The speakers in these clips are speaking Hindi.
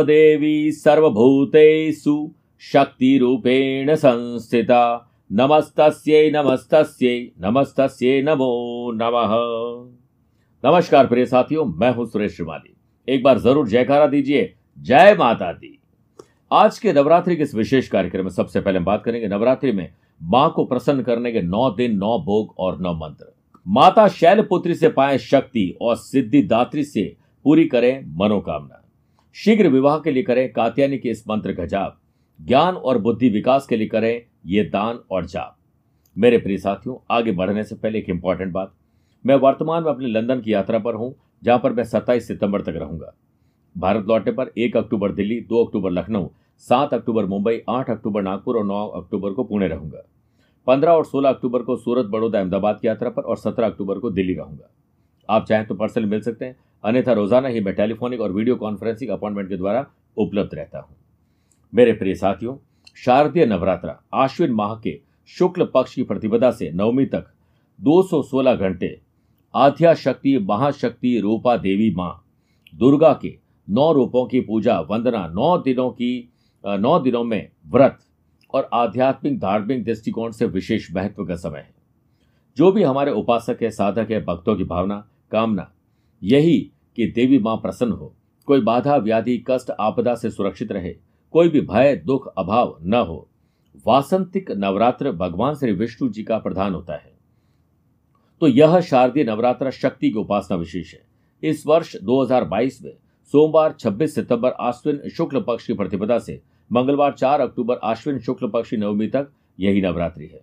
देवी सर्वभूतेषु शक्तिरूपेण संस्थिता। नमस्तस्यै नमस्तस्यै नमस्तस्यै नमो नमः। नमस्कार प्रिय साथियों, मैं हूँ सुरेश श्रीमाली। एक बार ज़रूर जयकारा दीजिए। जय माता दी आज के नवरात्रि के इस विशेष कार्यक्रम में सबसे पहले हम बात करेंगे नवरात्रि में माँ को प्रसन्न करने के नौ दिन, नौ भोग और नौ मंत्र। माता शैलपुत्री से पाए शक्ति और सिद्धिदात्री से पूरी करें मनोकामना। शीघ्र विवाह के लिए करें कात्यानी के इस मंत्र का जाप। ज्ञान और बुद्धि विकास के लिए करें ये दान और जाप। मेरे प्रिय साथियों, आगे बढ़ने से पहले एक इंपॉर्टेंट बात। मैं वर्तमान में अपने लंदन की यात्रा पर हूँ, जहाँ पर मैं 27 सितंबर तक रहूँगा। भारत लौटने पर एक अक्टूबर दिल्ली, दो अक्टूबर लखनऊ, सात अक्टूबर मुंबई, आठ अक्टूबर नागपुर और नौ अक्टूबर को पुणे रहूँगा। 15 और 16 अक्टूबर को सूरत, बड़ौदा, अहमदाबाद की यात्रा पर और 17 अक्टूबर को दिल्ली रहूँगा। आप चाहें तो पर्सनल मिल सकते हैं। अन्यथा रोज़ाना ही मैं टेलीफोनिक और वीडियो कॉन्फ्रेंसिंग अपॉइंटमेंट के द्वारा उपलब्ध रहता हूँ। मेरे प्रिय साथियों, शारदीय नवरात्रा आश्विन माह के शुक्ल पक्ष की प्रतिपदा से नवमी तक 216 घंटे आध्या शक्ति महाशक्ति, रूपा देवी माँ, दुर्गा के नौ रूपों की पूजा, वंदना नौ दिनों की नौ दिनों में व्रत और आध्यात्मिक, धार्मिक दृष्टिकोण से विशेष महत्व का समय है। जो भी हमारे उपासक है, साधक है, भक्तों की भावना, कामना यही कि देवी माँ प्रसन्न हो, कोई बाधा, व्याधि, कष्ट, आपदा से सुरक्षित रहे, कोई भी भय, दुख, अभाव न हो। वासंतिक नवरात्र भगवान श्री विष्णु जी का प्रधान होता है। तो यह शारदीय नवरात्र शक्ति की उपासना विशेष है। इस वर्ष 2022 में सोमवार 26 सितंबर, आश्विन शुक्ल पक्ष की प्रतिपदा से मंगलवार 4 अक्टूबर, आश्विन शुक्ल पक्ष की नवमी तक यही नवरात्रि है।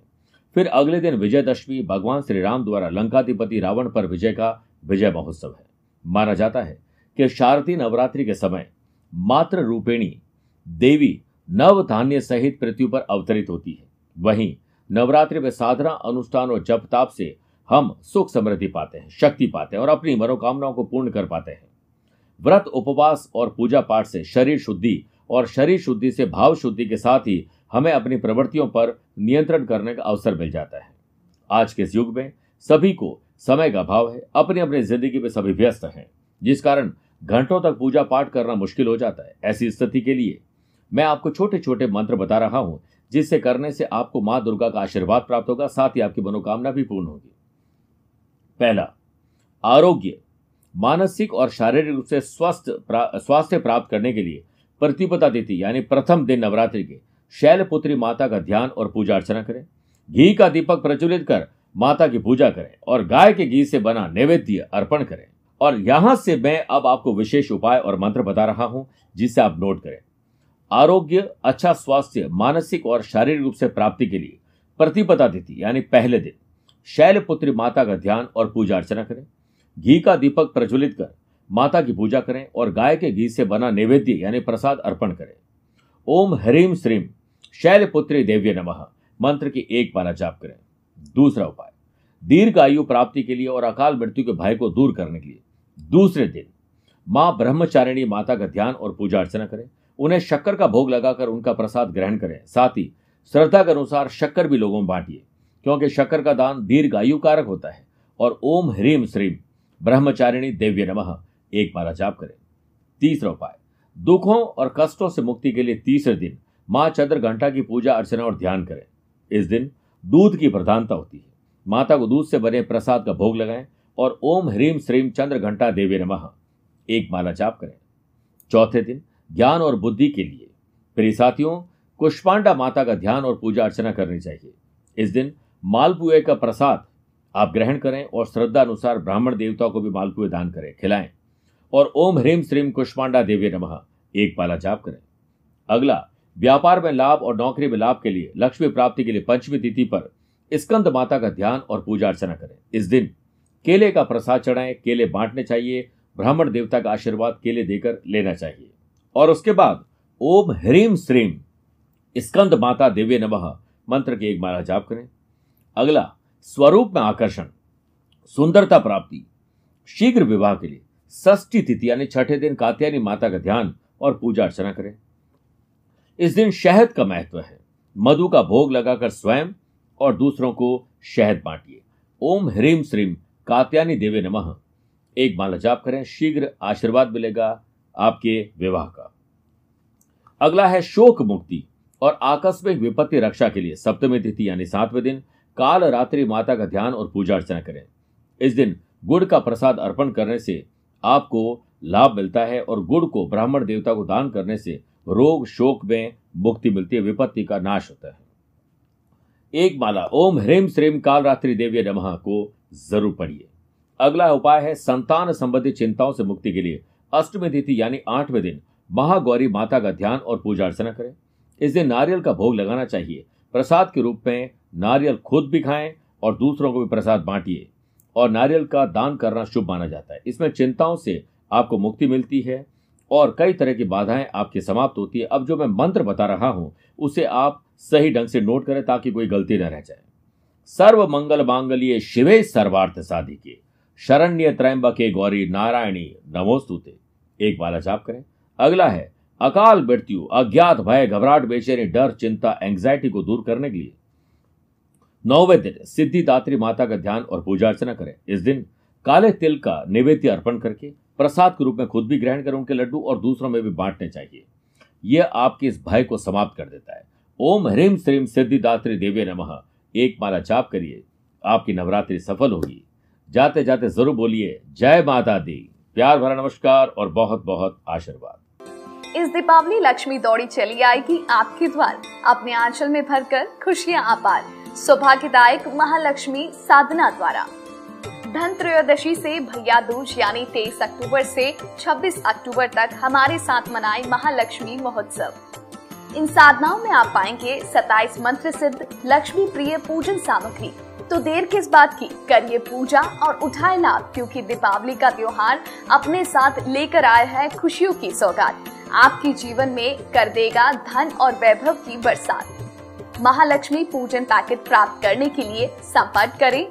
फिर अगले दिन विजयदशमी, भगवान श्री राम द्वारा लंकाधिपति रावण पर विजय का विजय महोत्सव है। माना जाता है कि शारदीय नवरात्रि के समय मात्र रूपेणी देवी नव धान्य सहित पृथ्वी पर अवतरित होती है। वहीं नवरात्रि में साधना, अनुष्ठान और जप ताप से हम सुख समृद्धि पाते हैं, शक्ति पाते हैं और अपनी मनोकामनाओं को पूर्ण कर पाते हैं। व्रत, उपवास और पूजा पाठ से शरीर शुद्धि और शरीर शुद्धि से भाव शुद्धि के साथ ही हमें अपनी प्रवृत्तियों पर नियंत्रण करने का अवसर मिल जाता है। आज के इस युग में सभी को समय का अभाव है अपनी अपनी ज़िंदगी में सभी व्यस्त हैं जिस कारण घंटों तक पूजा पाठ करना मुश्किल हो जाता है ऐसी स्थिति के लिए। मैं आपको छोटे छोटे मंत्र बता रहा हूँ जिससे करने से आपको माँ दुर्गा का आशीर्वाद प्राप्त होगा साथ ही आपकी मनोकामना भी पूर्ण होगी। पहला आरोग्य। मानसिक और शारीरिक रूप से स्वस्थ प्रा, स्वास्थ्य प्राप्त करने के लिए प्रतिपदा तिथि यानी प्रथम दिन नवरात्रि के शैलपुत्री माता का ध्यान और पूजा अर्चना करें। घी का दीपक प्रज्वलित कर माता की पूजा करें और गाय के घी से बना नैवेद्य अर्पण करें। और यहाँ से मैं अब आपको विशेष उपाय और मंत्र बता रहा हूँ, जिसे आप नोट करें। आरोग्य अच्छा स्वास्थ्य, मानसिक और शारीरिक रूप से प्राप्ति के लिए प्रतिपदा तिथि, यानी पहले दिन। शैलपुत्री माता का ध्यान और पूजा अर्चना करें। घी का दीपक प्रज्वलित कर माता की पूजा करें और गाय के घी से बना नैवेद्य, यानी प्रसाद अर्पण करें। ओम ह्रीम श्रीम शैलपुत्री देव्य नमः। मंत्र की एक माला जाप करें। दूसरा उपाय, दीर्घ आयु प्राप्ति के लिए और अकाल मृत्यु के भय को दूर करने के लिए, दूसरे दिन माँ ब्रह्मचारिणी माता का ध्यान और पूजा अर्चना करें। उन्हें शक्कर का भोग लगाकर उनका प्रसाद ग्रहण करें। साथ ही श्रद्धा के अनुसार शक्कर भी लोगों में बांटिए, क्योंकि शक्कर का दान दीर्घ आयु कारक होता है। और ओम ह्रीम श्रीम ब्रह्मचारिणी देव्य नमः, एक माला जाप करें। तीसरा उपाय, दुखों और कष्टों से मुक्ति के लिए तीसरे दिन माँ चंद्र घंटा की पूजा अर्चना और ध्यान करें। इस दिन दूध की प्रधानता होती है। माता को दूध से बने प्रसाद का भोग लगाएँ और ओम ह्रीम श्रीम चंद्र घंटा देवी नमः। एक माला जाप करें। चौथे दिन, ज्ञान और बुद्धि के लिए। प्रिय साथियों कुष्पांडा माता का ध्यान और पूजा अर्चना करनी चाहिए। इस दिन मालपुए का प्रसाद आप ग्रहण करें और श्रद्धा अनुसार ब्राह्मण देवताओं को भी मालपुए दान करें, खिलाएँ। और ओम ह्रीम श्रीम कुष्पांडा देवी नमः। एक माला जाप करें। अगला व्यापार में लाभ और नौकरी में लाभ के लिए, लक्ष्मी प्राप्ति के लिए पंचमी तिथि पर स्कंद माता का ध्यान और पूजा अर्चना करें। इस दिन केले का प्रसाद चढ़ाएँ, केले बांटने चाहिए, ब्राह्मण देवता का आशीर्वाद केले देकर लेना चाहिए। और उसके बाद, ओम ह्रीम श्रीम स्कंद माता देवी नमः, मंत्र की एक माला जाप करें। अगला, स्वरूप में आकर्षण, सुंदरता प्राप्ति, शीघ्र विवाह के लिए, षष्ठी तिथि यानी छठे दिन कात्यायनी माता का ध्यान और पूजा अर्चना करें। इस दिन शहद का महत्व है। मधु का भोग लगाकर स्वयं और दूसरों को शहद बांटिए। ओम ह्रीम श्रीम कात्यानी देवे नमः। एक माला जाप करें, शीघ्र आशीर्वाद मिलेगा आपके विवाह का। अगला है शोक मुक्ति और आकस्मिक विपत्ति रक्षा के लिए सप्तमी तिथि यानी सातवें दिन काल रात्रि माता का ध्यान और पूजा अर्चना करें। इस दिन गुड़ का प्रसाद अर्पण करने से आपको लाभ मिलता है और गुड़ को ब्राह्मण देवता को दान करने से रोग, शोक में मुक्ति मिलती है, विपत्ति का नाश होता है। एक माला, ओम ह्रीम श्रीम काल रात्रि देवी नमः को ज़रूर पढ़िए। अगला उपाय है संतान संबंधी चिंताओं से मुक्ति के लिए अष्टमी तिथि यानी आठवें दिन महागौरी माता का ध्यान और पूजा अर्चना करें। इस दिन नारियल का भोग लगाना चाहिए। प्रसाद के रूप में नारियल खुद भी खाएँ और दूसरों को भी प्रसाद बांटिए और नारियल का दान करना शुभ माना जाता है। इसमें चिंताओं से आपको मुक्ति मिलती है। और कई तरह की बाधाएँ आपकी समाप्त होती है। अब जो मैं मंत्र बता रहा हूँ, उसे आप सही ढंग से नोट करें ताकि कोई गलती न रह जाए। सर्व मंगल मांगल्य शिवे सर्वार्थ साधिके। शरण्य त्रैंबके गौरी नारायणी, नमोस्तुते। एक बाला जाप करें। अगला है, अकाल मृत्यु, अज्ञात भय, घबराहट, बेचैनी, डर, चिंता एंग्जाइटी को दूर करने के लिए। नौवे दिन, सिद्धिदात्री माता का ध्यान और पूजा अर्चना करें। इस दिन काले तिल का निवेद्य अर्पण करके प्रसाद के रूप में खुद भी ग्रहण करें, उनके लड्डू, और दूसरों में भी बांटने चाहिए। यह आपके इस भय को समाप्त कर देता है। ओम ह्रीम श्रीम सिद्धिदात्री देवे नमः। एक माला जाप करिए। आपकी नवरात्रि सफल होगी। जाते जाते ज़रूर बोलिए, जय माता दी। प्यार भरा नमस्कार और बहुत बहुत आशीर्वाद। इस दीपावली लक्ष्मी दौड़ी चली आएगी आपके द्वार। अपने आंचल में भरकर खुशियाँ आपार सौभाग्यदायक महालक्ष्मी साधना द्वारा। धन त्रयोदशी से भैया दूज, यानी तेईस अक्टूबर से 26 अक्टूबर तक हमारे साथ मनाए महालक्ष्मी महोत्सव। इन साधनाओं में आप पाएँगे 27 मंत्र सिद्ध, लक्ष्मी प्रिय पूजन सामग्री। तो देर किस बात की? करिए पूजा और उठाए लाभ, क्योंकि दीपावली का त्योहार अपने साथ लेकर आया है खुशियों की सौगात। आपके जीवन में कर देगा धन और वैभव की बरसात। महालक्ष्मी पूजन पैकेट प्राप्त करने के लिए संपर्क करें।